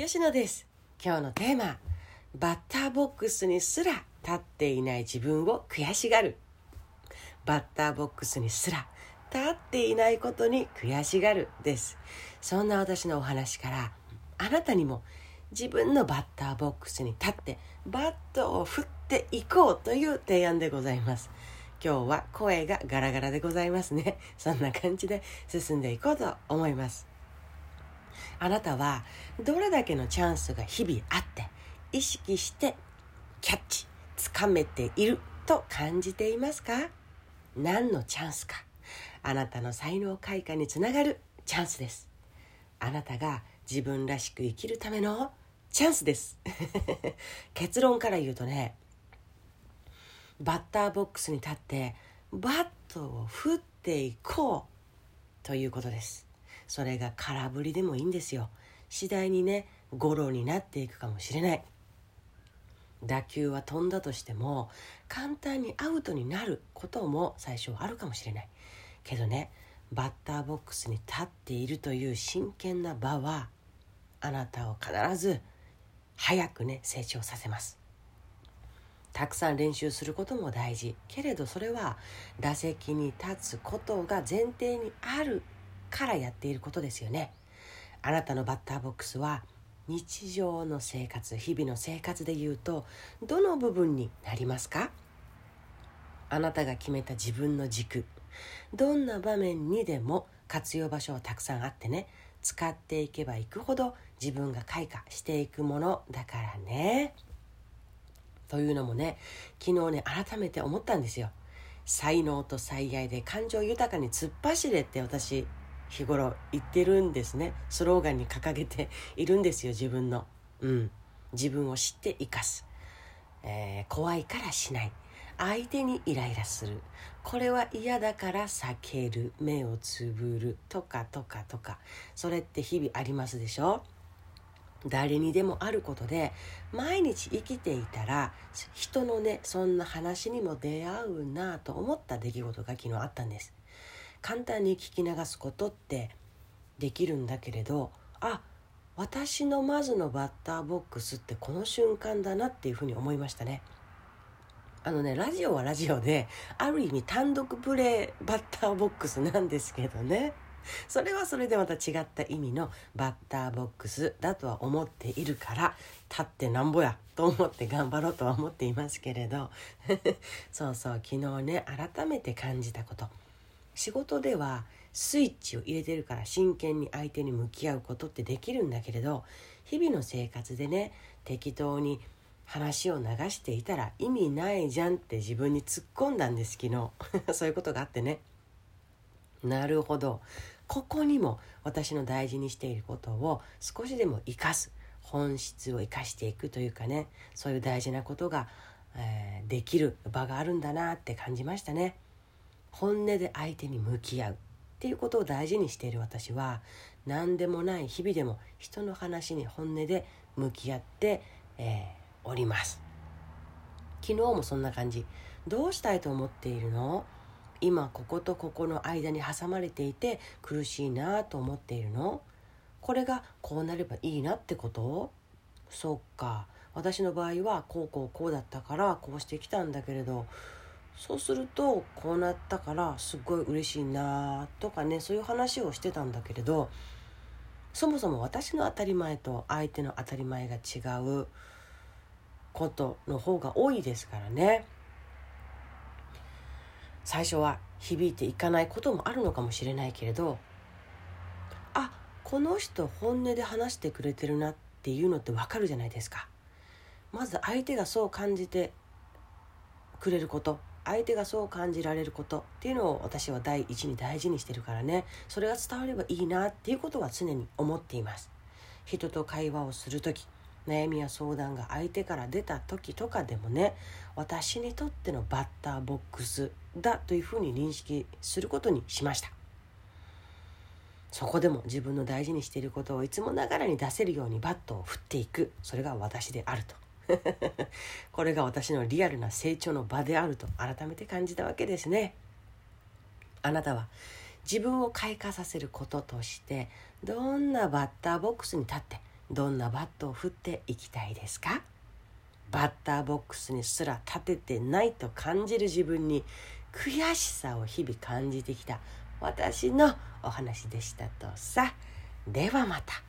吉野です。今日のテーマバッターボックスにすら立っていない自分を悔しがる。バッターボックスにすら立っていないことに悔しがるです。そんな私のお話からあなたにも自分のバッターボックスに立ってバットを振っていこうという提案でございます。今日は声がガラガラでございますね。そんな感じで進んでいこうと思います。あなたはどれだけのチャンスが日々あって意識してキャッチつかめていると感じていますか？何のチャンスか？あなたの才能開花につながるチャンスです。あなたが自分らしく生きるためのチャンスです。結論から言うとねバッターボックスに立ってバットを振っていこうということです。それが空振りでもいいんですよ。次第にねゴロになっていくかもしれない。打球は飛んだとしても簡単にアウトになることも最初はあるかもしれない。けどねバッターボックスに立っているという真剣な場はあなたを必ず早くね成長させます。たくさん練習することも大事。けれどそれは打席に立つことが前提にあるからやっていることですよねあなたのバッターボックスは日常の生活日々の生活で言うとどの部分になりますか？あなたが決めた自分の軸どんな場面にでも活用場所はたくさんあってね使っていけばいくほど自分が開花していくものだからね。というのもね昨日ね改めて思ったんですよ。才能と最愛で感情豊かに突っ走れって私日頃言ってるんですね。スローガンに掲げているんですよ自分の。うん。自分を知って生かす、えー、怖いからしない。相手にイライラする。これは嫌だから避ける。目をつぶる。とかとかとか。それって日々ありますでしょ？誰にでもあることで毎日生きていたら人のねそんな話にも出会うなと思った出来事が昨日あったんです。簡単に聞き流すことってできるんだけれどあ私のまずのバッターボックスってこの瞬間だなっていうふうに思いましたね。あのねラジオはラジオである意味単独プレイバッターボックスなんですけどね。それはそれでまた違った意味のバッターボックスだとは思っているから立ってなんぼやと思って頑張ろうとは思っていますけれど。そうそう昨日ね改めて感じたこと。仕事ではスイッチを入れてるから真剣に相手に向き合うことってできるんだけれど日々の生活でね適当に話を流していたら意味ないじゃんって自分に突っ込んだんです昨日。そういうことがあってね。なるほど。ここにも私の大事にしていることを少しでも生かす。本質を生かしていくというかね。そういう大事なことが、えー、できる場があるんだなって感じましたね。本音で相手に向き合うっていうことを大事にしている私は何でもない日々でも人の話に本音で向き合って、えー、おります。昨日もそんな感じ。どうしたいと思っているの？今こことここの間に挟まれていて苦しいなと思っているの？これがこうなればいいなってこと？そっか。私の場合はこうこうこうだったからこうしてきたんだけれどそうするとこうなったからすごい嬉しいなとかねそういう話をしてたんだけれどそもそも私の当たり前と相手の当たり前が違うことの方が多いですからね。最初は響いていかないこともあるのかもしれないけれどあこの人本音で話してくれてるなっていうのってわかるじゃないですか。まず相手がそう感じてくれること。相手がそう感じられることっていうのを私は第一に大事にしてるからね。それが伝わればいいなっていうことは常に思っています。人と会話をする時悩みや相談が相手から出た時とかでもね私にとってのバッターボックスだというふうに認識することにしました。そこでも自分の大事にしていることをいつもながらに出せるようにバットを振っていく。それが私であると。これが私のリアルな成長の場であると改めて感じたわけですね。あなたは自分を開花させることとしてどんなバッターボックスに立ってどんなバットを振っていきたいですか？バッターボックスにすら立ててないと感じる自分に悔しさを日々感じてきた私のお話でしたとさではまた。